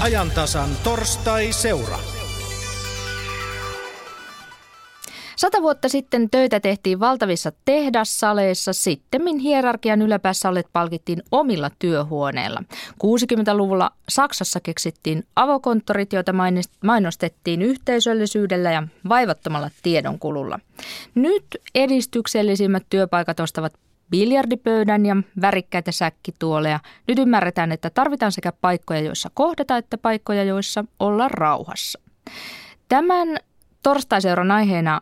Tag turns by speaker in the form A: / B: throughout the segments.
A: ajantasan torstai-seura.
B: Sata vuotta sitten töitä tehtiin valtavissa tehdassaleissa, sittemmin hierarkian yläpäässä olleet palkittiin omilla työhuoneilla. 60-luvulla Saksassa keksittiin avokonttorit, joita mainostettiin yhteisöllisyydellä ja vaivattomalla tiedonkululla. Nyt edistyksellisimmät työpaikat ostavat biljardipöydän ja värikkäitä säkkituoleja. Nyt ymmärretään, että tarvitaan sekä paikkoja, joissa kohdata, että paikkoja, joissa olla rauhassa. Tämän torstaiseuran aiheena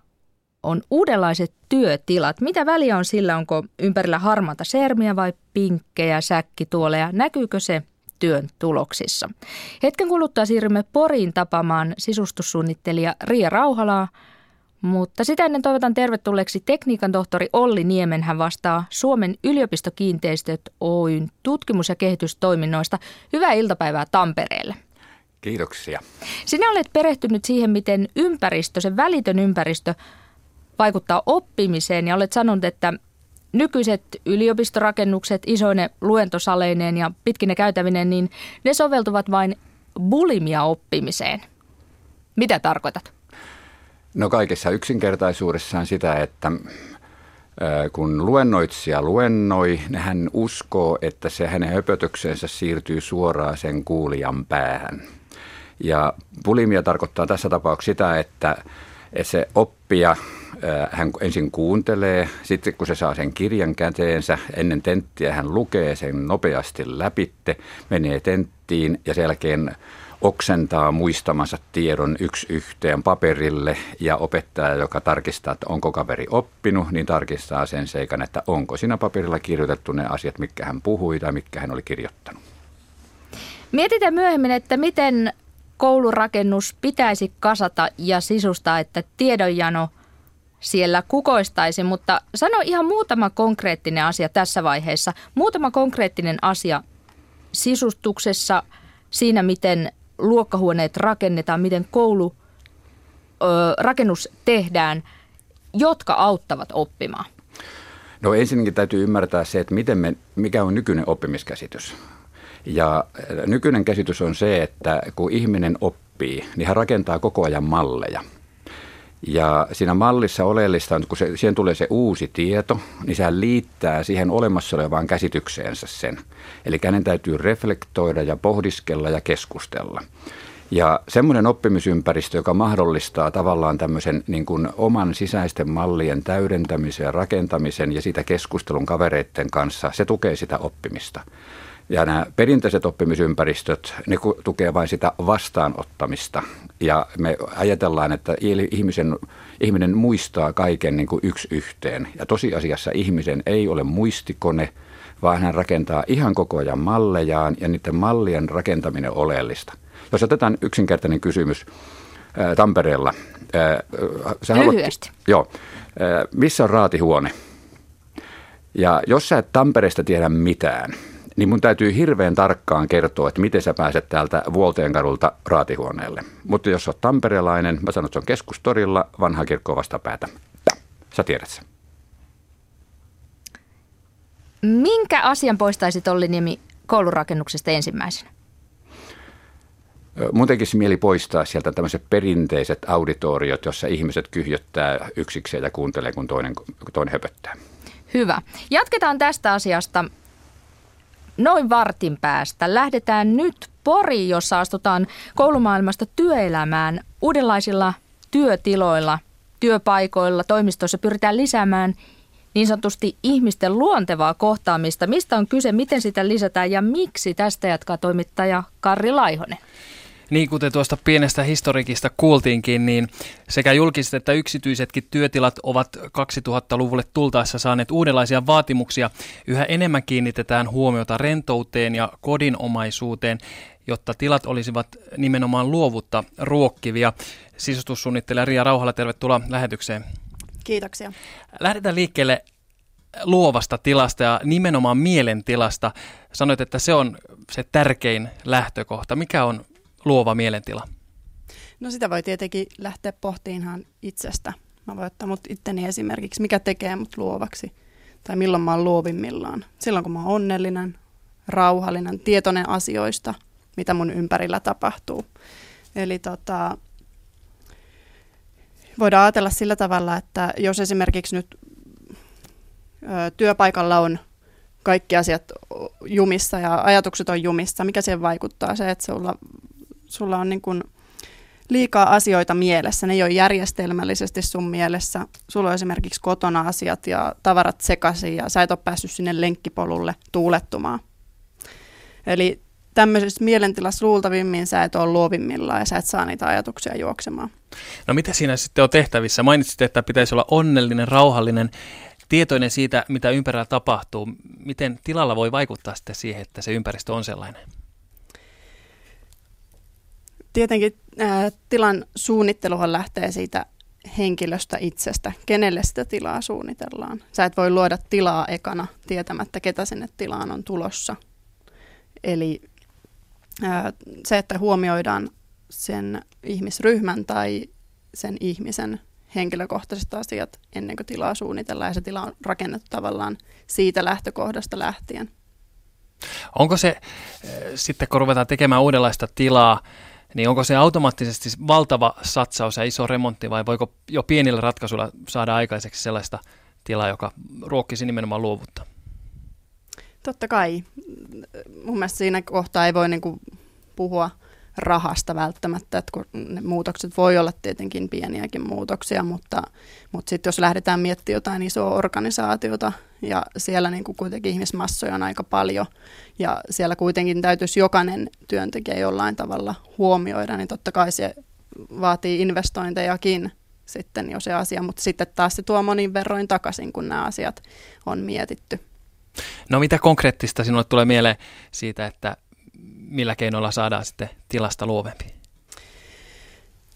B: on uudenlaiset työtilat. Mitä väliä on sillä, onko ympärillä harmaata sermiä vai pinkkejä säkkituoleja? Näkyykö se työn tuloksissa? Hetken kuluttua siirrymme Poriin tapamaan sisustussuunnittelija Ria Rauhalaa, mutta sitä ennen toivotan tervetulleeksi tekniikan tohtori Olli Niemen. Hän vastaa Suomen yliopistokiinteistöt Oyn tutkimus- ja kehitystoiminnoista. Hyvää iltapäivää Tampereelle.
C: Kiitoksia.
B: Sinä olet perehtynyt siihen, miten ympäristö, se välitön ympäristö vaikuttaa oppimiseen ja olet sanonut, että nykyiset yliopistorakennukset isoine luentosaleineen ja pitkine käytävineen, niin ne soveltuvat vain bulimia oppimiseen. Mitä tarkoitat?
C: No kaikessa yksinkertaisuudessaan sitä, että kun luennoitsija luennoi, hän uskoo, että se hänen höpötyksensä siirtyy suoraan sen kuulijan päähän. Ja bulimia tarkoittaa tässä tapauksessa sitä, että se oppija, hän ensin kuuntelee, sitten kun se saa sen kirjan käteensä, ennen tenttiä hän lukee sen nopeasti läpitte, menee tenttiin ja sen jälkeen oksentaa muistamansa tiedon yksi yhteen paperille ja opettaja, joka tarkistaa, että onko kaveri oppinut, niin tarkistaa sen seikan, että onko siinä paperilla kirjoitettu ne asiat, mitkä hän puhui tai mitkä hän oli kirjoittanut.
B: Mietitään myöhemmin, että miten koulurakennus pitäisi kasata ja sisustaa, että tiedonjano siellä kukoistaisi, mutta sano ihan muutama konkreettinen asia tässä vaiheessa. Muutama konkreettinen asia sisustuksessa, siinä miten luokkahuoneet rakennetaan, miten koulu, ö, rakennus tehdään, jotka auttavat oppimaan?
C: No ensinnäkin täytyy ymmärtää se, että miten me, mikä on nykyinen oppimiskäsitys. Ja nykyinen käsitys on se, että kun ihminen oppii, niin hän rakentaa koko ajan malleja – ja siinä mallissa oleellista on, kun se, siihen tulee se uusi tieto, niin sehän liittää siihen olemassa olevaan käsitykseensä sen. Eli hänen täytyy reflektoida ja pohdiskella ja keskustella. Ja semmoinen oppimisympäristö, joka mahdollistaa tavallaan tämmöisen niin kuin oman sisäisten mallien täydentämisen ja rakentamisen ja sitä keskustelun kavereiden kanssa, se tukee sitä oppimista. Ja nämä perinteiset oppimisympäristöt, ne tukee vain sitä vastaanottamista. Ja me ajatellaan, että ihmisen, ihminen muistaa kaiken niin kuin yksi yhteen. Ja tosiasiassa ihmisen ei ole muistikone, vaan hän rakentaa ihan koko ajan mallejaan ja niiden mallien rakentaminen oleellista. Jos otetaan yksinkertainen kysymys ää, Tampereella.
B: Ää, sä Lyhyesti.
C: Haluat, joo. Ää, missä on raatihuone? Ja jos sä et Tampereesta tiedä mitään – niin mun täytyy hirveän tarkkaan kertoa, että miten sä pääset täältä Vuolteen kadulta raatihuoneelle. Mutta jos oot tamperelainen, mä sanon, että se on keskustorilla, vanha kirkko vastapäätä. Sä tiedät sen.
B: Minkä asian poistaisit Olli Niemi koulurakennuksesta ensimmäisenä?
C: Mun tekisi mieli poistaa sieltä tämmöiset perinteiset auditoriot, jossa ihmiset kyhjöttää yksikseen ja kuuntelee, kun toinen, toinen höpöttää.
B: Hyvä. Jatketaan tästä asiasta noin vartin päästä lähdetään nyt Poriin, jossa astutaan koulumaailmasta työelämään uudenlaisilla työtiloilla, työpaikoilla, toimistoissa pyritään lisäämään niin sanotusti ihmisten luontevaa kohtaamista. Mistä on kyse, miten sitä lisätään ja miksi tästä jatkaa toimittaja Karri Laihonen.
D: Niin kuten tuosta pienestä historiikista kuultiinkin, niin sekä julkiset että yksityisetkin työtilat ovat 2000-luvulle tultaessa saaneet uudenlaisia vaatimuksia. Yhä enemmän kiinnitetään huomiota rentouteen ja kodinomaisuuteen, jotta tilat olisivat nimenomaan luovutta ruokkivia. Sisustussuunnittelija Ria Rauhala, tervetuloa lähetykseen.
E: Kiitoksia.
D: Lähdetään liikkeelle luovasta tilasta ja nimenomaan mielentilasta. Sanoit, että se on se tärkein lähtökohta. Mikä on luova mielentila?
E: No sitä voi tietenkin lähteä pohtimaan itsestä. Mä voin ottaa mut itteni esimerkiksi, mikä tekee mut luovaksi. Tai milloin mä oon luovimmillaan. Silloin kun mä oon onnellinen, rauhallinen, tietoinen asioista, mitä mun ympärillä tapahtuu. Eli tota, voidaan ajatella sillä tavalla, että jos esimerkiksi nyt ö, työpaikalla on kaikki asiat jumissa ja ajatukset on jumissa, mikä siihen vaikuttaa? Se, että sulla, sulla on niin kuin liikaa asioita mielessä, ne ei ole järjestelmällisesti sun mielessä. Sulla on esimerkiksi kotona asiat ja tavarat sekaisin ja sä et ole päässyt sinne lenkkipolulle tuulettumaan. Eli tämmöisessä mielentilassa luultavimmin sä et ole luovimmillaan ja sä et saa niitä ajatuksia juoksemaan.
D: No mitä siinä sitten on tehtävissä? Mainitsit, että pitäisi olla onnellinen, rauhallinen, tietoinen siitä, mitä ympärillä tapahtuu. Miten tilalla voi vaikuttaa sitten siihen, että se ympäristö on sellainen?
E: Tietenkin ää, tilan suunnitteluhan lähtee siitä henkilöstä itsestä, kenelle sitä tilaa suunnitellaan. Sä et voi luoda tilaa ekana tietämättä, ketä sinne tilaan on tulossa. Eli ää, se, että huomioidaan sen ihmisryhmän tai sen ihmisen henkilökohtaiset asiat ennen kuin tilaa suunnitellaan ja se tila on rakennettu tavallaan siitä lähtökohdasta lähtien.
D: Onko se sitten, kun ruvetaan tekemään uudenlaista tilaa, niin onko se automaattisesti valtava satsaus ja iso remontti vai voiko jo pienillä ratkaisuilla saada aikaiseksi sellaista tilaa, joka ruokkisi nimenomaan luovutta?
E: Totta kai. Mun mielestä siinä kohtaa ei voi niinku puhua rahasta välttämättä, että kun ne muutokset voi olla tietenkin pieniäkin muutoksia, mutta, mutta sitten jos lähdetään miettimään jotain isoa organisaatiota ja siellä niin kuin kuitenkin ihmismassoja on aika paljon ja siellä kuitenkin täytyisi jokainen työntekijä jollain tavalla huomioida, niin totta kai se vaatii investointejakin sitten jo se asia, mutta sitten taas se tuo monin verroin takaisin, kun nämä asiat on mietitty.
D: No mitä konkreettista sinulle tulee mieleen siitä, että millä keinoilla saadaan sitten tilasta luovempi?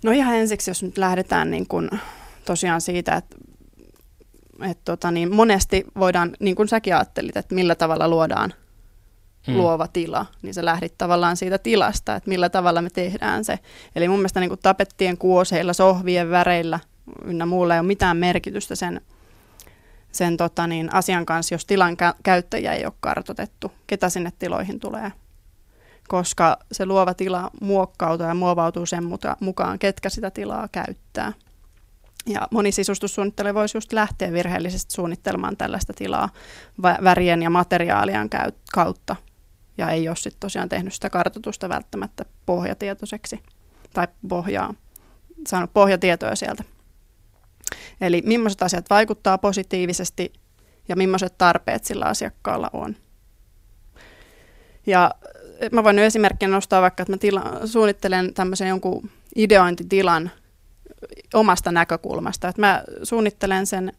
E: No ihan ensiksi, jos nyt lähdetään niin kuin tosiaan siitä, että, että tota niin, monesti voidaan, niin kuin säkin ajattelit, että millä tavalla luodaan hmm. luova tila, niin sä lähdit tavallaan siitä tilasta, että millä tavalla me tehdään se. Eli mun mielestä niin kuin tapettien kuoseilla, sohvien väreillä ynnä muulla ei ole mitään merkitystä sen, sen tota niin, asian kanssa, jos tilan käyttäjä ei ole kartotettu, ketä sinne tiloihin tulee koska se luova tila muokkautuu ja muovautuu sen mukaan, ketkä sitä tilaa käyttää. Ja moni sisustussuunnittelija voisi just lähteä virheellisesti suunnittelemaan tällaista tilaa värien ja materiaalien kautta. Ja ei ole sitten tosiaan tehnyt sitä kartoitusta välttämättä pohjatietoiseksi tai pohjaa, saanut pohjatietoja sieltä. Eli millaiset asiat vaikuttaa positiivisesti ja millaiset tarpeet sillä asiakkaalla on. Ja mä voin esimerkkinä nostaa vaikka, että mä tila, suunnittelen tämmöisen jonkun ideointitilan omasta näkökulmasta. Että mä suunnittelen sen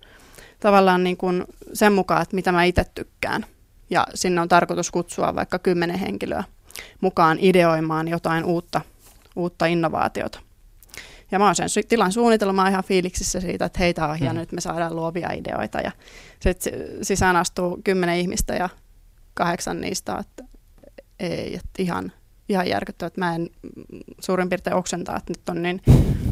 E: tavallaan niin kuin sen mukaan, että mitä mä itse tykkään. Ja sinne on tarkoitus kutsua vaikka kymmenen henkilöä mukaan ideoimaan jotain uutta, uutta innovaatiota. Ja mä oon sen tilan suunnitelmaa ihan fiiliksissä siitä, että heitä on hieno, mm. nyt me saadaan luovia ideoita. Ja sitten sisään astuu kymmenen ihmistä ja kahdeksan niistä, että ei, että ihan, ihan järkyttävä, että mä en suurin piirtein oksentaa, että nyt on niin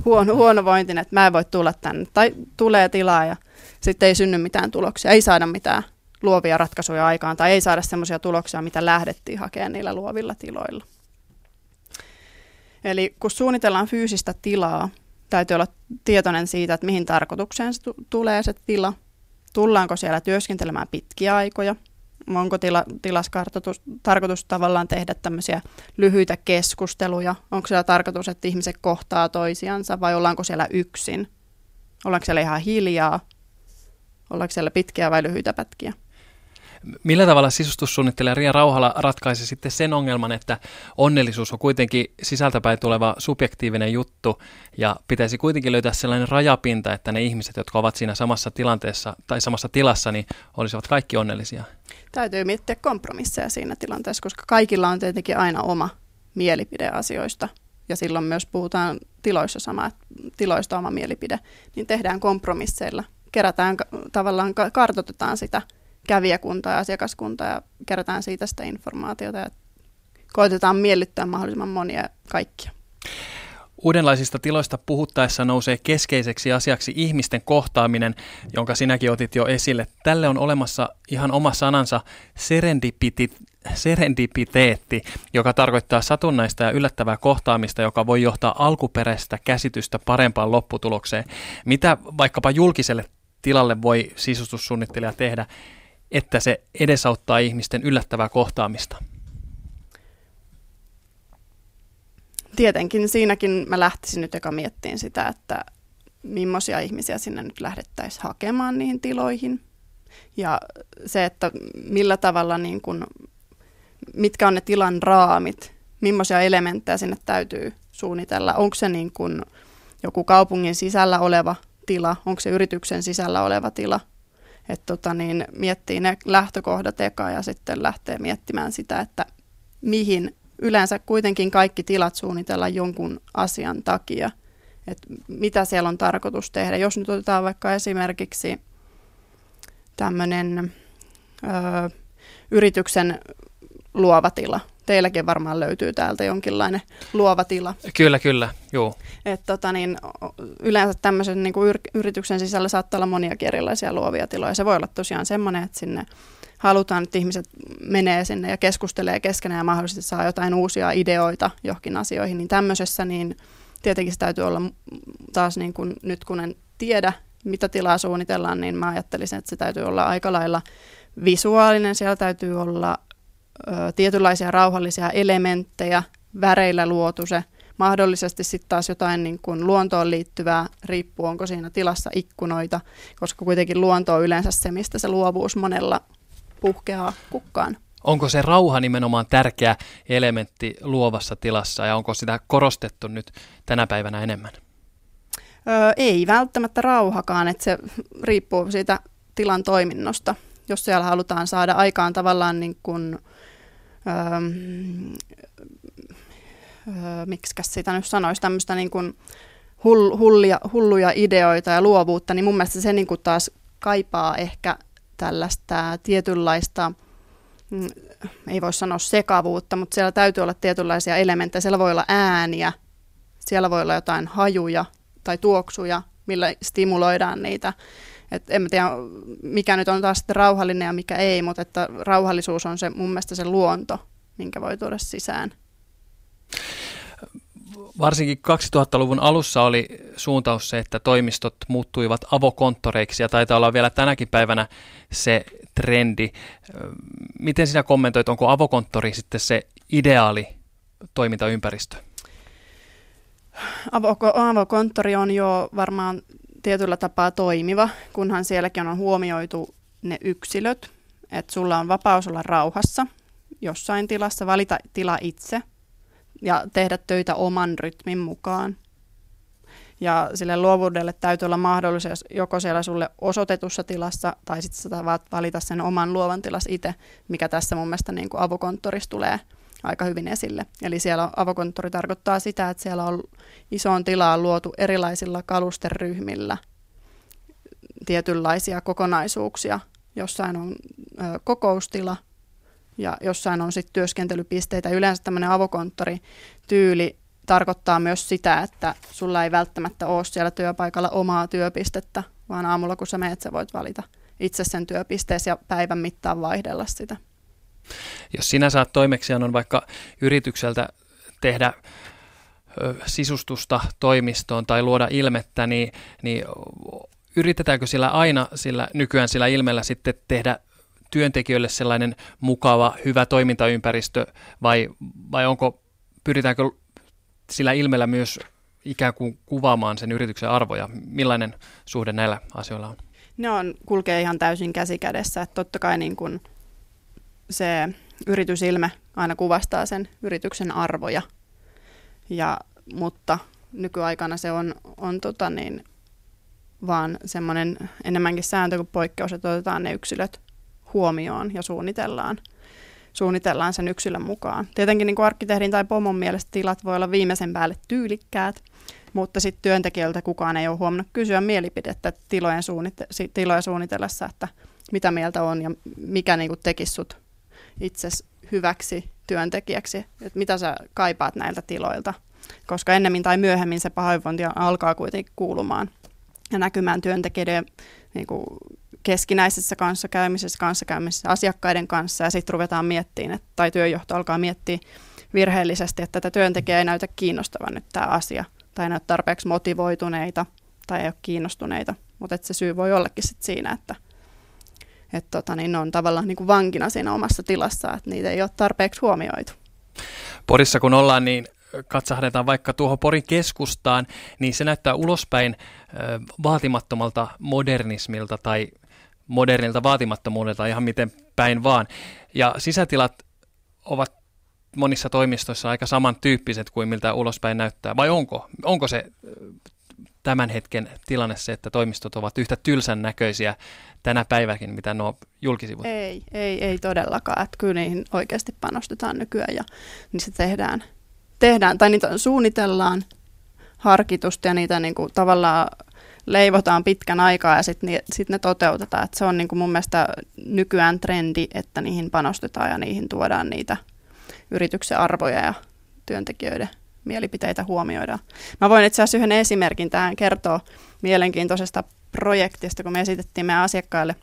E: huono, huono vointi, että mä en voi tulla tänne. Tai tulee tilaa ja sitten ei synny mitään tuloksia, ei saada mitään luovia ratkaisuja aikaan tai ei saada semmoisia tuloksia, mitä lähdettiin hakemaan niillä luovilla tiloilla. Eli kun suunnitellaan fyysistä tilaa, täytyy olla tietoinen siitä, että mihin tarkoitukseen se t- tulee se tila. Tullaanko siellä työskentelemään pitkiä aikoja – onko tila, tilaskartoitus, tarkoitus tavallaan tehdä tämmöisiä lyhyitä keskusteluja? Onko siellä tarkoitus, että ihmiset kohtaa toisiansa vai ollaanko siellä yksin? Ollaanko siellä ihan hiljaa? Ollaanko siellä pitkiä vai lyhyitä pätkiä?
D: Millä tavalla sisustussuunnittelija Ria Rauhala ratkaisi sitten sen ongelman, että onnellisuus on kuitenkin sisältäpäin tuleva subjektiivinen juttu ja pitäisi kuitenkin löytää sellainen rajapinta, että ne ihmiset, jotka ovat siinä samassa tilanteessa tai samassa tilassa, niin olisivat kaikki onnellisia?
E: Täytyy miettiä kompromisseja siinä tilanteessa, koska kaikilla on tietenkin aina oma mielipide asioista ja silloin myös puhutaan tiloissa sama, tiloista oma mielipide, niin tehdään kompromisseilla. Kerätään tavallaan, kartoitetaan sitä – kävijäkuntaa ja asiakaskuntaa ja kerätään siitä sitä informaatiota ja koitetaan miellyttää mahdollisimman monia kaikkia.
D: Uudenlaisista tiloista puhuttaessa nousee keskeiseksi asiaksi ihmisten kohtaaminen, jonka sinäkin otit jo esille. Tälle on olemassa ihan oma sanansa serendipity, serendipiteetti, joka tarkoittaa satunnaista ja yllättävää kohtaamista, joka voi johtaa alkuperäistä käsitystä parempaan lopputulokseen. Mitä vaikkapa julkiselle tilalle voi sisustussuunnittelija tehdä, että se edesauttaa ihmisten yllättävää kohtaamista?
E: Tietenkin siinäkin mä lähtisin nyt eka miettiin sitä, että millaisia ihmisiä sinne nyt lähdettäisiin hakemaan niihin tiloihin. Ja se, että millä tavalla, niin kun, mitkä on ne tilan raamit, millaisia elementtejä sinne täytyy suunnitella. Onko se niin kun joku kaupungin sisällä oleva tila, onko se yrityksen sisällä oleva tila. Että tota niin, miettii ne lähtökohdat eka ja sitten lähtee miettimään sitä, että mihin yleensä kuitenkin kaikki tilat suunnitellaan jonkun asian takia, että mitä siellä on tarkoitus tehdä. Jos nyt otetaan vaikka esimerkiksi tämmöinen yrityksen luova tila. Teilläkin varmaan löytyy täältä jonkinlainen luova tila.
D: Kyllä, kyllä, joo.
E: Et tota niin, yleensä tämmöisen niin kuin yrityksen sisällä saattaa olla monia erilaisia luovia tiloja. Se voi olla tosiaan semmoinen, että sinne halutaan, että ihmiset menee sinne ja keskustelee keskenään ja mahdollisesti saa jotain uusia ideoita johonkin asioihin, niin tämmöisessä niin tietenkin se täytyy olla taas niin kuin nyt kun en tiedä, mitä tilaa suunnitellaan, niin mä ajattelisin, että se täytyy olla aika lailla visuaalinen, siellä täytyy olla ö, tietynlaisia rauhallisia elementtejä, väreillä luotu se, mahdollisesti sitten taas jotain niin kuin luontoon liittyvää, riippuu onko siinä tilassa ikkunoita, koska kuitenkin luonto on yleensä se, mistä se luovuus monella puhkeaa kukkaan.
D: Onko se rauha nimenomaan tärkeä elementti luovassa tilassa ja onko sitä korostettu nyt tänä päivänä enemmän?
E: Öö, ei välttämättä rauhakaan, että se riippuu siitä tilan toiminnosta. Jos siellä halutaan saada aikaan tavallaan niin kuin, öö, öö, miksi sitä nyt sanoisi, tämmöistä niin kuin hull, hullia, hulluja ideoita ja luovuutta, niin mun mielestä se niin kuin taas kaipaa ehkä tällaista tietynlaista, mm, ei voi sanoa sekavuutta, mutta siellä täytyy olla tietynlaisia elementtejä. Siellä voi olla ääniä, siellä voi olla jotain hajuja tai tuoksuja, millä stimuloidaan niitä. Et en tiedä, mikä nyt on taas rauhallinen ja mikä ei, mutta että rauhallisuus on se mun mielestä se luonto, minkä voi tuoda sisään
D: varsinkin 2000-luvun alussa oli suuntaus se, että toimistot muuttuivat avokonttoreiksi ja taitaa olla vielä tänäkin päivänä se trendi. Miten sinä kommentoit, onko avokonttori sitten se ideaali toimintaympäristö?
E: Avokonttori on jo varmaan tietyllä tapaa toimiva, kunhan sielläkin on huomioitu ne yksilöt, että sulla on vapaus olla rauhassa jossain tilassa, valita tila itse – ja tehdä töitä oman rytmin mukaan. Ja sille luovuudelle täytyy olla mahdollisuus joko siellä sulle osoitetussa tilassa tai sitten sä valita sen oman luovan tilas itse, mikä tässä mun mielestä niin kuin avokonttorissa tulee aika hyvin esille. Eli siellä avokonttori tarkoittaa sitä, että siellä on isoon tilaan luotu erilaisilla kalusteryhmillä tietynlaisia kokonaisuuksia. Jossain on ö, kokoustila – ja jossain on sitten työskentelypisteitä. Yleensä tämmöinen avokonttorityyli tarkoittaa myös sitä, että sulla ei välttämättä ole siellä työpaikalla omaa työpistettä, vaan aamulla kun sä meet, sä voit valita itse sen työpisteesi ja päivän mittaan vaihdella sitä.
D: Jos sinä saat toimeksiannon vaikka yritykseltä tehdä sisustusta toimistoon tai luoda ilmettä, niin, niin yritetäänkö sillä aina sillä nykyään sillä ilmellä sitten tehdä työntekijöille sellainen mukava, hyvä toimintaympäristö vai, vai onko, pyritäänkö sillä ilmellä myös ikään kuin kuvaamaan sen yrityksen arvoja? Millainen suhde näillä asioilla on?
E: Ne on, kulkee ihan täysin käsi kädessä. Että totta kai niin kuin se yritysilme aina kuvastaa sen yrityksen arvoja, ja, mutta nykyaikana se on, on tota niin, vaan semmoinen enemmänkin sääntö kuin poikkeus, että otetaan ne yksilöt huomioon ja suunnitellaan, suunnitellaan sen yksilön mukaan. Tietenkin niin kuin arkkitehdin tai pomon mielestä tilat voi olla viimeisen päälle tyylikkäät, mutta sitten työntekijöiltä kukaan ei ole huomannut kysyä mielipidettä tilojen, suunnite- tilojen suunnitellessa, että mitä mieltä on ja mikä niin kuin tekisi sut itse hyväksi työntekijäksi, että mitä sä kaipaat näiltä tiloilta, koska ennemmin tai myöhemmin se pahoinvointi alkaa kuitenkin kuulumaan ja näkymään työntekijöiden niin kuin keskinäisessä kanssakäymisessä, kanssakäymisessä asiakkaiden kanssa. Ja sitten ruvetaan miettimään, että, tai työjohto alkaa miettiä virheellisesti, että tätä työntekijää ei näytä kiinnostavan nyt tämä asia. Tai ei näytä tarpeeksi motivoituneita tai ei ole kiinnostuneita, mutta se syy voi ollakin sit siinä, että et tota, niin ne on tavallaan niin kuin vankina siinä omassa tilassa, että niitä ei ole tarpeeksi huomioitu.
D: Porissa kun ollaan, niin katsahdetaan vaikka tuohon Porin keskustaan, niin se näyttää ulospäin vaatimattomalta modernismilta tai modernilta vaatimattomuudelta ihan miten päin vaan. Ja sisätilat ovat monissa toimistoissa aika samantyyppiset kuin miltä ulospäin näyttää. Vai onko, onko se tämän hetken tilanne se, että toimistot ovat yhtä tylsän näköisiä tänä päiväkin, mitä nuo julkisivut?
E: Ei, ei, ei todellakaan. Että kyllä niihin oikeasti panostetaan nykyään ja niissä tehdään, tehdään tai niitä suunnitellaan harkitusti ja niitä niin kuin tavallaan leivotaan pitkän aikaa ja sitten sit ne toteutetaan. Et se on niin kuin mun mielestä nykyään trendi, että niihin panostetaan ja niihin tuodaan niitä yrityksen arvoja ja työntekijöiden mielipiteitä huomioidaan. Mä voin itse asiassa yhden esimerkin tähän kertoa mielenkiintoisesta projektista, kun me esitettiin meidän asiakkaille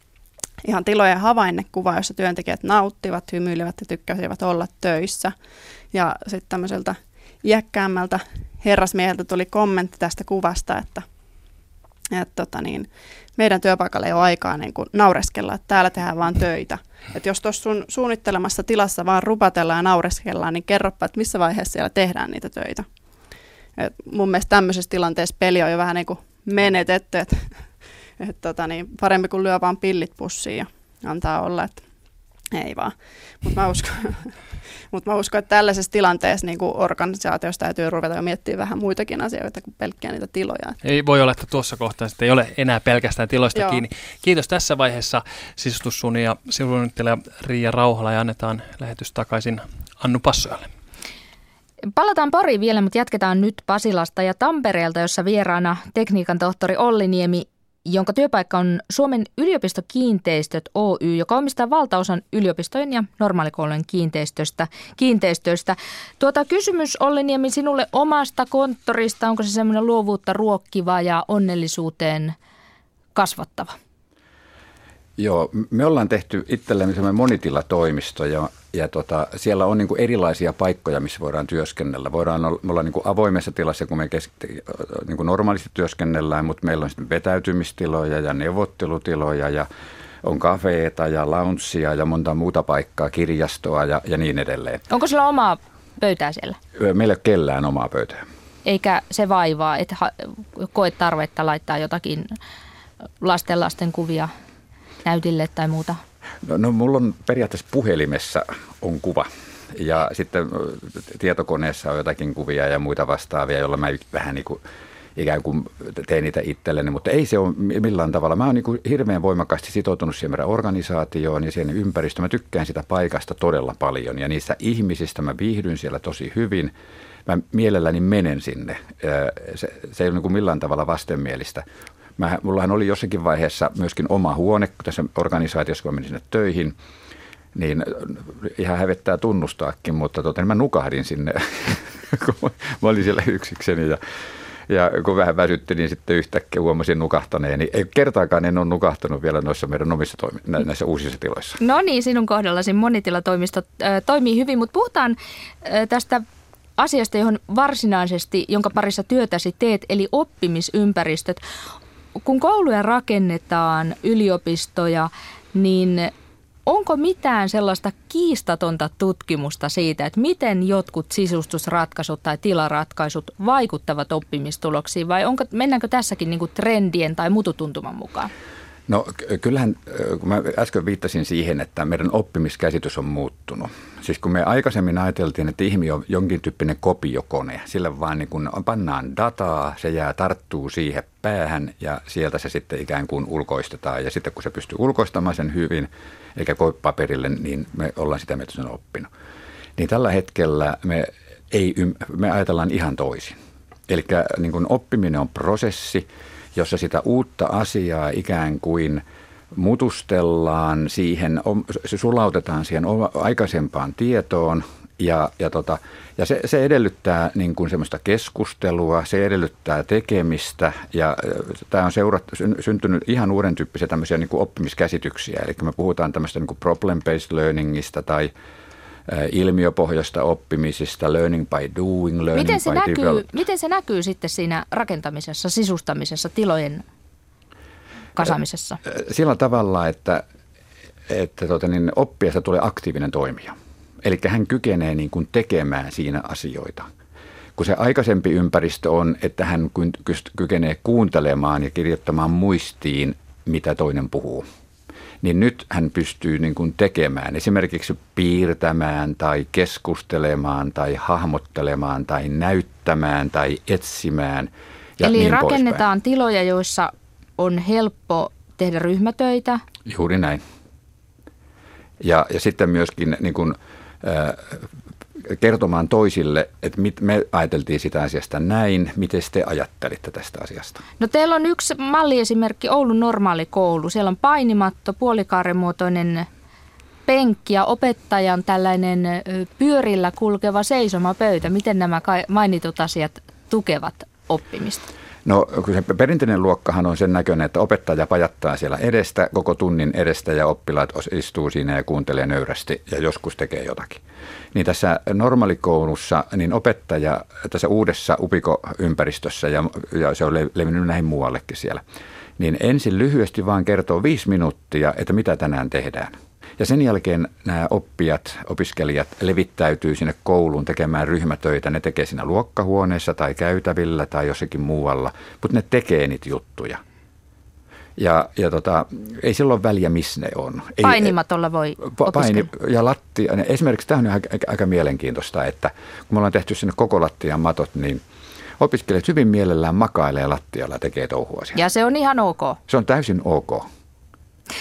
E: ihan tilojen havainnekuva, jossa työntekijät nauttivat, hymyilevät ja tykkäsivät olla töissä. Ja sitten tämmöiseltä iäkkäämmältä herrasmieheltä tuli kommentti tästä kuvasta, että, että tota niin, meidän työpaikalle ei ole aikaa niin kuin naureskella, että täällä tehdään vaan töitä. Että jos tuossa sun suunnittelemassa tilassa vaan rupatellaan ja naureskellaan, niin kerropa, että missä vaiheessa siellä tehdään niitä töitä. Et mun mielestä tämmöisessä tilanteessa peli on jo vähän niin kuin menetetty, että et tota niin, parempi kuin lyö vaan pillit pussiin ja antaa olla, että ei vaan. Mutta mä uskon, mutta mä uskon, että tällaisessa tilanteessa niin organisaatiossa täytyy ruveta jo miettimään vähän muitakin asioita kuin pelkkiä niitä tiloja.
D: Ei voi olla, että tuossa kohtaa ei ole enää pelkästään tiloista Joo. kiinni. Kiitos tässä vaiheessa sisustussuunnitelija suunnittelija Riia Rauhala ja annetaan lähetys takaisin Annu Passojalle.
B: Palataan pari vielä, mutta jatketaan nyt Pasilasta ja Tampereelta, jossa vieraana tekniikan tohtori Olli Niemi jonka työpaikka on Suomen yliopistokiinteistöt Oy, joka omistaa valtaosan yliopistojen ja normaalikoulujen kiinteistöstä. kiinteistöistä. Tuota kysymys Olli Niemi sinulle omasta konttorista, onko se semmoinen luovuutta ruokkiva ja onnellisuuteen kasvattava?
C: Joo, me ollaan tehty itsellemme semmoinen monitilatoimisto ja, ja tota, siellä on niin kuin erilaisia paikkoja, missä voidaan työskennellä. Voidaan olla, me ollaan niin avoimessa tilassa, kun me kes, niin kuin normaalisti työskennellään, mutta meillä on sitten vetäytymistiloja ja neuvottelutiloja ja on kafeeta ja launssia ja monta muuta paikkaa, kirjastoa ja, ja niin edelleen.
B: Onko sulla omaa pöytää siellä?
C: Meillä ei ole kellään omaa pöytää.
B: Eikä se vaivaa, että koet tarvetta laittaa jotakin lasten lasten kuvia näytille tai muuta?
C: No, no mulla on periaatteessa puhelimessa on kuva ja sitten tietokoneessa on jotakin kuvia ja muita vastaavia, joilla mä vähän niin kuin ikään kuin teen niitä itselleni, mutta ei se ole millään tavalla. Mä oon niin hirveän voimakkaasti sitoutunut siihen meidän organisaatioon ja siihen ympäristöön. Mä tykkään sitä paikasta todella paljon ja niistä ihmisistä mä viihdyn siellä tosi hyvin. Mä mielelläni menen sinne. Se, se ei ole niin millään tavalla vastenmielistä. Mä, mullahan oli jossakin vaiheessa myöskin oma huone tässä organisaatiossa, kun menin sinne töihin, niin ihan hävettää tunnustaakin, mutta tota, niin mä nukahdin sinne, kun mä olin siellä yksikseni ja ja kun vähän väsytti, niin sitten yhtäkkiä huomasin nukahtaneen. Niin ei kertaakaan en ole nukahtanut vielä noissa meidän omissa toimi- näissä uusissa tiloissa.
B: No niin, sinun kohdallasi monitilatoimisto toimii hyvin, mutta puhutaan tästä asiasta, johon varsinaisesti, jonka parissa työtäsi teet, eli oppimisympäristöt kun kouluja rakennetaan, yliopistoja, niin onko mitään sellaista kiistatonta tutkimusta siitä, että miten jotkut sisustusratkaisut tai tilaratkaisut vaikuttavat oppimistuloksiin vai onko, mennäänkö tässäkin niin kuin trendien tai mututuntuman mukaan?
C: No kyllähän, kun mä äsken viittasin siihen, että meidän oppimiskäsitys on muuttunut. Siis kun me aikaisemmin ajateltiin, että ihminen on jonkin tyyppinen kopiokone, sillä vaan niin kun pannaan dataa, se jää tarttuu siihen päähän ja sieltä se sitten ikään kuin ulkoistetaan. Ja sitten kun se pystyy ulkoistamaan sen hyvin, eikä koe paperille, niin me ollaan sitä mieltä sen oppinut. Niin tällä hetkellä me, ei, me ajatellaan ihan toisin. Eli niin oppiminen on prosessi, jossa sitä uutta asiaa ikään kuin mutustellaan siihen, se sulautetaan siihen aikaisempaan tietoon Ja, ja, tota, ja se, se edellyttää niin kuin semmoista keskustelua, se edellyttää tekemistä ja tämä on seurattu, syntynyt ihan uuden tyyppisiä tämmöisiä niin kuin oppimiskäsityksiä. Eli me puhutaan tämmöistä niin kuin problem-based learningista tai ilmiöpohjasta oppimisista, learning by doing, learning
B: miten se
C: by
B: näkyy,
C: development.
B: Miten se näkyy sitten siinä rakentamisessa, sisustamisessa, tilojen kasamisessa?
C: Sillä tavalla, että, että tota, niin oppijasta tulee aktiivinen toimija. Eli hän kykenee niin kuin tekemään siinä asioita. Kun se aikaisempi ympäristö on, että hän kykenee kuuntelemaan ja kirjoittamaan muistiin, mitä toinen puhuu niin nyt hän pystyy niin kuin tekemään, esimerkiksi piirtämään tai keskustelemaan tai hahmottelemaan tai näyttämään tai etsimään.
B: Ja Eli niin rakennetaan poispäin. tiloja, joissa on helppo tehdä ryhmätöitä.
C: Juuri näin. Ja, ja sitten myöskin niin kuin, äh, kertomaan toisille, että mit, me ajateltiin sitä asiasta näin, miten te ajattelitte tästä asiasta?
B: No teillä on yksi malliesimerkki Oulun normaali koulu. Siellä on painimatto, puolikaaremuotoinen penkki ja opettajan tällainen pyörillä kulkeva seisomapöytä. Miten nämä mainitut asiat tukevat oppimista?
C: No kun se perinteinen luokkahan on sen näköinen, että opettaja pajattaa siellä edestä, koko tunnin edestä ja oppilaat istuu siinä ja kuuntelee nöyrästi ja joskus tekee jotakin. Niin tässä normaalikoulussa niin opettaja tässä uudessa upikoympäristössä ja, ja se on levinnyt näihin muuallekin siellä, niin ensin lyhyesti vaan kertoo viisi minuuttia, että mitä tänään tehdään – ja sen jälkeen nämä oppijat, opiskelijat levittäytyy sinne kouluun tekemään ryhmätöitä. Ne tekee siinä luokkahuoneessa tai käytävillä tai jossakin muualla, mutta ne tekee niitä juttuja. Ja, ja tota, ei silloin väliä, missä ne on. Ei,
B: Painimatolla voi pa- Paini
C: ja lattia. Esimerkiksi tämä on aika, aika mielenkiintoista, että kun me ollaan tehty sinne koko lattian matot, niin opiskelijat hyvin mielellään makailee lattialla ja tekee touhua siellä.
B: Ja se on ihan ok.
C: Se on täysin ok.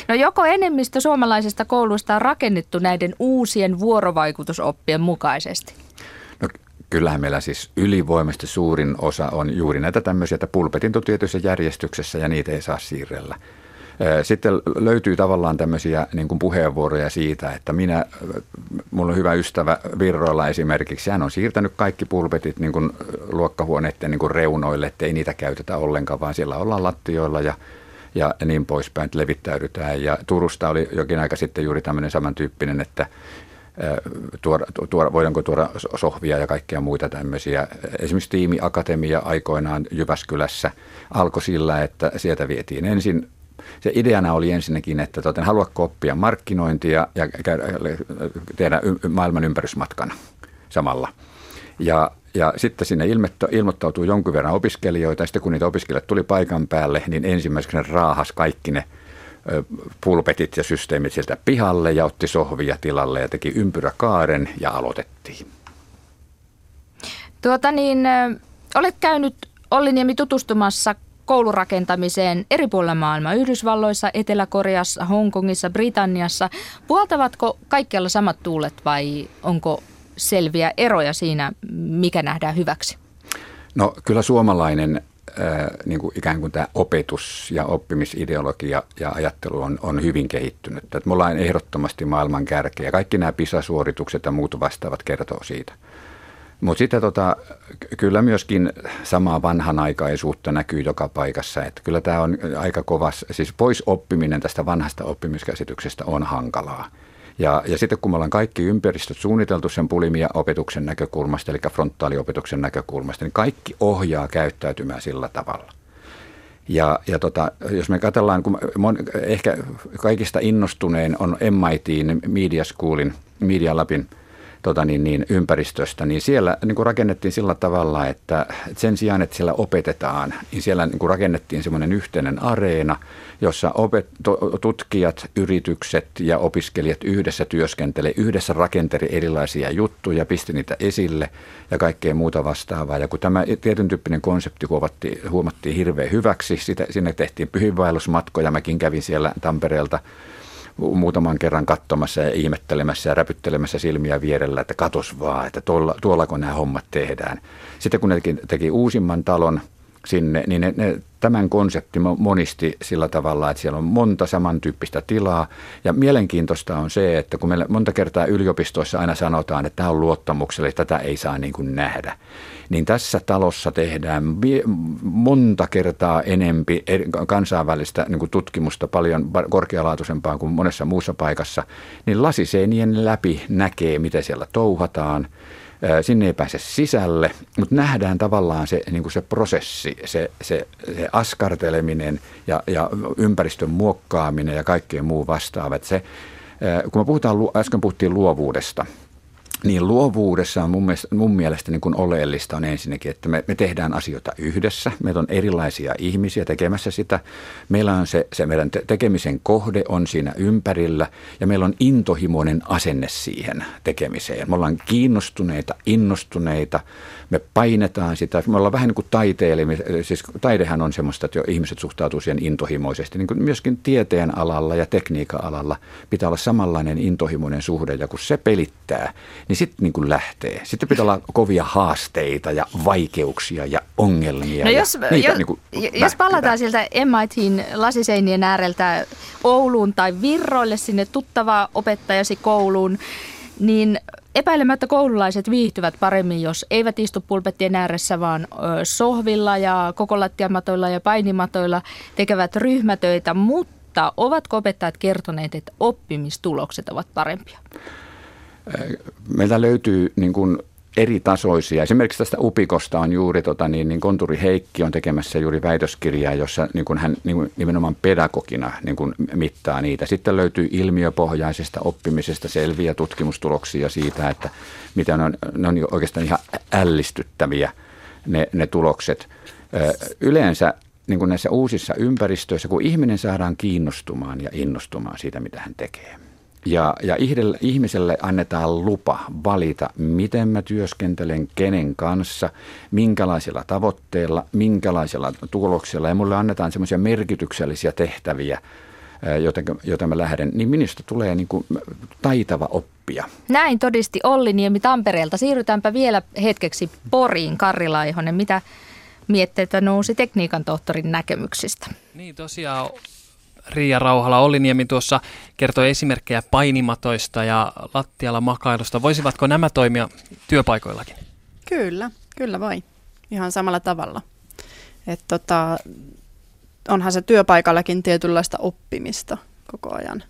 B: No joko enemmistö suomalaisista kouluista on rakennettu näiden uusien vuorovaikutusoppien mukaisesti?
C: No kyllähän meillä siis ylivoimasti suurin osa on juuri näitä tämmöisiä, että pulpetin tietyissä järjestyksessä ja niitä ei saa siirrellä. Sitten löytyy tavallaan tämmöisiä niin kuin puheenvuoroja siitä, että minä, mulla on hyvä ystävä Virroilla esimerkiksi, hän on siirtänyt kaikki pulpetit niin kuin luokkahuoneiden niin kuin reunoille, että ei niitä käytetä ollenkaan, vaan siellä ollaan lattioilla ja ja niin poispäin, että levittäydytään. Ja Turusta oli jokin aika sitten juuri tämmöinen samantyyppinen, että tuoda, tuoda, voidaanko tuoda sohvia ja kaikkia muita tämmöisiä. Esimerkiksi Tiimi Akatemia aikoinaan Jyväskylässä alkoi sillä, että sieltä vietiin ensin se ideana oli ensinnäkin, että toten, haluatko oppia markkinointia ja tehdä maailman ympärysmatkan samalla. Ja ja sitten sinne ilmoittautuu jonkun verran opiskelijoita, ja sitten kun niitä opiskelijoita tuli paikan päälle, niin ensimmäisenä raahas kaikki ne pulpetit ja systeemit sieltä pihalle ja otti sohvia tilalle ja teki ympyräkaaren ja aloitettiin.
B: Tuota niin, olet käynyt Olli Niemi tutustumassa koulurakentamiseen eri puolilla maailmaa, Yhdysvalloissa, Etelä-Koreassa, Hongkongissa, Britanniassa. Puoltavatko kaikkialla samat tuulet vai onko selviä eroja siinä, mikä nähdään hyväksi?
C: No kyllä suomalainen äh, niin kuin ikään kuin tämä opetus ja oppimisideologia ja ajattelu on, on hyvin kehittynyt. Että me ollaan ehdottomasti maailman kärkeä. Kaikki nämä PISA-suoritukset ja muut vastaavat kertoo siitä. Mutta sitten tota, kyllä myöskin samaa vanhanaikaisuutta näkyy joka paikassa. Että kyllä tämä on aika kovas, siis pois oppiminen tästä vanhasta oppimiskäsityksestä on hankalaa. Ja, ja sitten kun me ollaan kaikki ympäristöt suunniteltu sen pulimia opetuksen näkökulmasta, eli frontaaliopetuksen näkökulmasta, niin kaikki ohjaa käyttäytymään sillä tavalla. Ja, ja tota, jos me katsellaan, kun mon, ehkä kaikista innostuneen on MITin Media Schoolin, Media Labin – tota niin, niin, ympäristöstä, niin siellä niin kuin rakennettiin sillä tavalla, että sen sijaan, että siellä opetetaan, niin siellä niin kuin rakennettiin semmoinen yhteinen areena, jossa opet, tutkijat, yritykset ja opiskelijat yhdessä työskentelee, yhdessä rakenteli erilaisia juttuja, pisti niitä esille ja kaikkea muuta vastaavaa. Ja kun tämä tietyn tyyppinen konsepti huomattiin, huomattiin hirveän hyväksi, sitä, sinne tehtiin pyhinvaellusmatkoja, mäkin kävin siellä Tampereelta muutaman kerran katsomassa ja ihmettelemässä ja räpyttelemässä silmiä vierellä, että katos vaan, että tuolla, tuolla kun nämä hommat tehdään. Sitten kun ne teki, teki uusimman talon, sinne, niin ne, ne, tämän konsepti monisti sillä tavalla, että siellä on monta samantyyppistä tilaa. Ja mielenkiintoista on se, että kun meillä monta kertaa yliopistoissa aina sanotaan, että tämä on luottamuksellista, tätä ei saa niin kuin nähdä, niin tässä talossa tehdään monta kertaa enempi kansainvälistä niin kuin tutkimusta paljon korkealaatuisempaa kuin monessa muussa paikassa, niin lasiseinien läpi näkee, mitä siellä touhataan – Sinne ei pääse sisälle, mutta nähdään tavallaan se, niin kuin se prosessi, se, se, se askarteleminen ja, ja ympäristön muokkaaminen ja kaikkeen muu vastaavat. Se, kun me puhutaan, äsken puhuttiin luovuudesta – niin luovuudessa on mun mielestä, mun mielestä niin kuin oleellista on ensinnäkin, että me, me tehdään asioita yhdessä. Meillä on erilaisia ihmisiä tekemässä sitä. Meillä on se, se meidän te- tekemisen kohde on siinä ympärillä ja meillä on intohimoinen asenne siihen tekemiseen. Me ollaan kiinnostuneita, innostuneita, me painetaan sitä. Me ollaan vähän niin kuin taiteilijoita. Siis taidehan on semmoista, että jo ihmiset suhtautuu siihen intohimoisesti. Niin kuin myöskin tieteen alalla ja tekniikan alalla pitää olla samanlainen intohimoinen suhde ja kun se pelittää, niin sitten niin kuin lähtee. Sitten pitää olla kovia haasteita ja vaikeuksia ja ongelmia.
B: No
C: ja
B: jos, niitä jo, niin kuin jos palataan sieltä MITin lasiseinien ääreltä Ouluun tai Virroille sinne tuttavaa opettajasi kouluun, niin epäilemättä koululaiset viihtyvät paremmin, jos eivät istu pulpettien ääressä, vaan sohvilla ja kokolattiamatoilla ja painimatoilla tekevät ryhmätöitä, mutta ovatko opettajat kertoneet, että oppimistulokset ovat parempia?
C: Meiltä löytyy niin kuin eri tasoisia. Esimerkiksi tästä Upikosta on juuri, tota, niin, niin Konturi Heikki on tekemässä juuri väitöskirjaa, jossa niin kuin hän niin kuin nimenomaan pedagogina niin kuin mittaa niitä. Sitten löytyy ilmiöpohjaisesta oppimisesta selviä tutkimustuloksia siitä, että mitä ne on, ne on oikeastaan ihan ällistyttäviä ne, ne tulokset. Yleensä niin kuin näissä uusissa ympäristöissä, kun ihminen saadaan kiinnostumaan ja innostumaan siitä, mitä hän tekee – ja, ja ihmiselle annetaan lupa valita, miten mä työskentelen, kenen kanssa, minkälaisilla tavoitteilla, minkälaisilla tuloksilla. Ja mulle annetaan semmoisia merkityksellisiä tehtäviä, joten, joten mä lähden, niin minusta tulee niin kuin taitava oppia.
B: Näin todisti Olli Niemi Tampereelta. Siirrytäänpä vielä hetkeksi Poriin, Karri Laihonen. Mitä mietteitä nousi tekniikan tohtorin näkemyksistä?
D: Niin tosiaan Riia Rauhala Olliniemi tuossa kertoi esimerkkejä painimatoista ja lattialla makailusta. Voisivatko nämä toimia työpaikoillakin?
E: Kyllä, kyllä voi. Ihan samalla tavalla. Et tota, onhan se työpaikallakin tietynlaista oppimista koko ajan.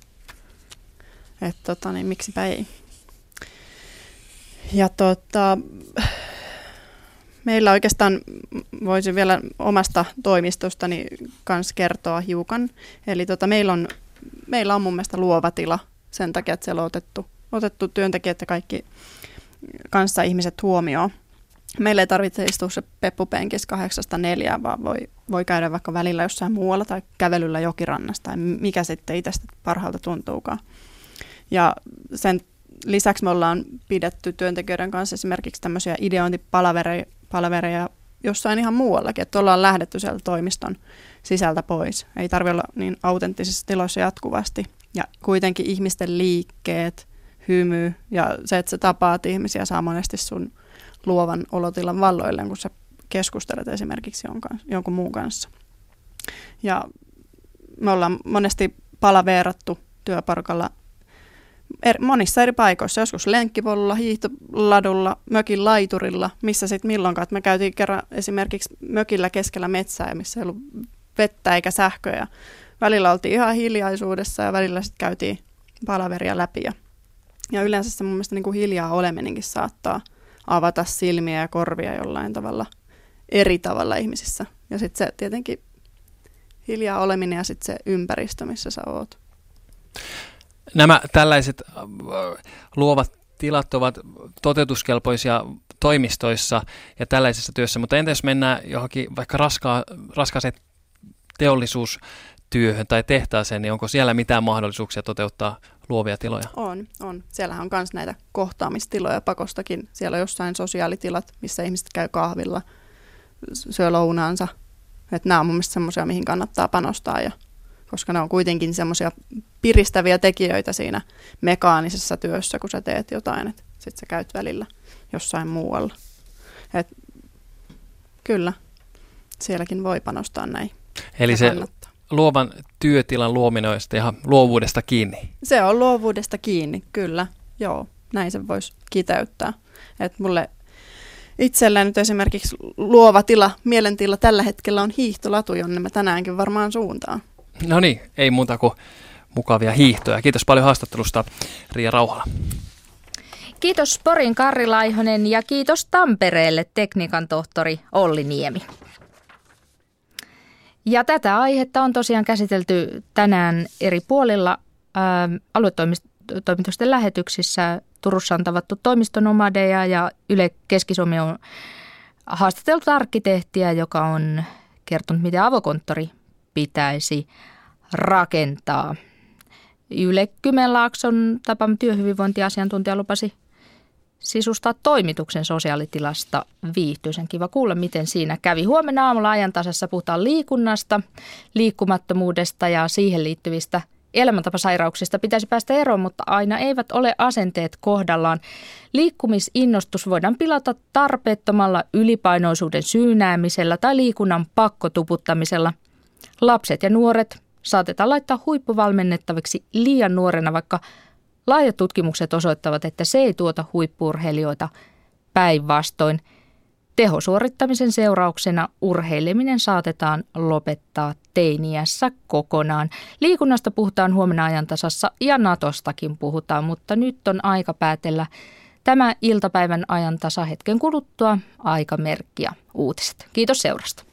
E: Et tota, niin miksipä ei. Ja tota, Meillä oikeastaan voisin vielä omasta toimistostani kanssa kertoa hiukan. Eli tota, meillä, on, meillä on mun mielestä luova tila sen takia, että siellä on otettu, otettu työntekijät ja kaikki kanssa ihmiset huomioon. Meillä ei tarvitse istua se peppupenkis kahdeksasta neljään, vaan voi, voi käydä vaikka välillä jossain muualla tai kävelyllä jokirannasta tai mikä sitten itsestä parhaalta tuntuukaan. Ja sen lisäksi me ollaan pidetty työntekijöiden kanssa esimerkiksi tämmöisiä ideointipalavereja jossain ihan muuallakin, että ollaan lähdetty sieltä toimiston sisältä pois. Ei tarvitse olla niin autenttisissa tiloissa jatkuvasti. Ja kuitenkin ihmisten liikkeet, hymy ja se, että sä tapaat ihmisiä, saa monesti sun luovan olotilan valloilleen, kun sä keskustelet esimerkiksi jonkun, jonkun muun kanssa. Ja me ollaan monesti palaveerattu työparkalla er, monissa eri paikoissa, joskus lenkkipolulla, hiihtoladulla, mökin laiturilla, missä sitten milloinkaan. Me käytiin kerran esimerkiksi mökillä keskellä metsää, missä ei ollut vettä eikä sähköä. Välillä oltiin ihan hiljaisuudessa ja välillä sitten käytiin palaveria läpi. Ja, ja yleensä se mun mielestä niin kuin hiljaa oleminenkin saattaa avata silmiä ja korvia jollain tavalla eri tavalla ihmisissä. Ja sitten se tietenkin hiljaa oleminen ja sitten se ympäristö, missä sä oot.
D: Nämä tällaiset äh, luovat tilat ovat toteutuskelpoisia toimistoissa ja tällaisessa työssä, mutta entä jos mennään johonkin vaikka raskaa, raskaaseen teollisuustyöhön tai tehtaaseen, niin onko siellä mitään mahdollisuuksia toteuttaa luovia tiloja?
E: On, on. Siellähän on myös näitä kohtaamistiloja pakostakin. Siellä on jossain sosiaalitilat, missä ihmiset käy kahvilla, syö lounaansa. Että nämä on mun mielestä semmoisia, mihin kannattaa panostaa ja koska ne on kuitenkin semmoisia piristäviä tekijöitä siinä mekaanisessa työssä, kun sä teet jotain, että sit sä käyt välillä jossain muualla. Et, kyllä. sielläkin voi panostaa näin.
D: Eli se luovan työtilan luominen on ihan luovuudesta kiinni.
E: Se on luovuudesta kiinni, kyllä. Joo, näin se voisi kiteyttää. Et mulle itsellään nyt esimerkiksi luova tila, mielentila tällä hetkellä on hiihtolatu, jonne mä tänäänkin varmaan suuntaan.
D: No niin, ei muuta kuin mukavia hiihtoja. Kiitos paljon haastattelusta, Ria Rauhala.
B: Kiitos Porin Karri Laihonen ja kiitos Tampereelle tekniikan tohtori Olli Niemi. Ja tätä aihetta on tosiaan käsitelty tänään eri puolilla aluetoimitusten lähetyksissä. Turussa on tavattu toimistonomadeja ja Yle Keski-Suomi on haastateltu arkkitehtiä, joka on kertonut, miten avokonttori pitäisi rakentaa. Yle Kymenlaakson tapaama työhyvinvointiasiantuntija lupasi sisustaa toimituksen sosiaalitilasta viihtyisen. Kiva kuulla, miten siinä kävi. Huomenna aamulla ajantasassa puhutaan liikunnasta, liikkumattomuudesta ja siihen liittyvistä elämäntapasairauksista pitäisi päästä eroon, mutta aina eivät ole asenteet kohdallaan. Liikkumisinnostus voidaan pilata tarpeettomalla ylipainoisuuden syynäämisellä tai liikunnan pakkotuputtamisella. Lapset ja nuoret saatetaan laittaa huippuvalmennettaviksi liian nuorena, vaikka Laajat tutkimukset osoittavat, että se ei tuota huippurheilijoita päinvastoin. Tehosuorittamisen seurauksena urheileminen saatetaan lopettaa teiniässä kokonaan. Liikunnasta puhutaan huomenna ajantasassa ja Natostakin puhutaan, mutta nyt on aika päätellä tämä iltapäivän ajantasa hetken kuluttua aikamerkkiä uutiset. Kiitos seurasta.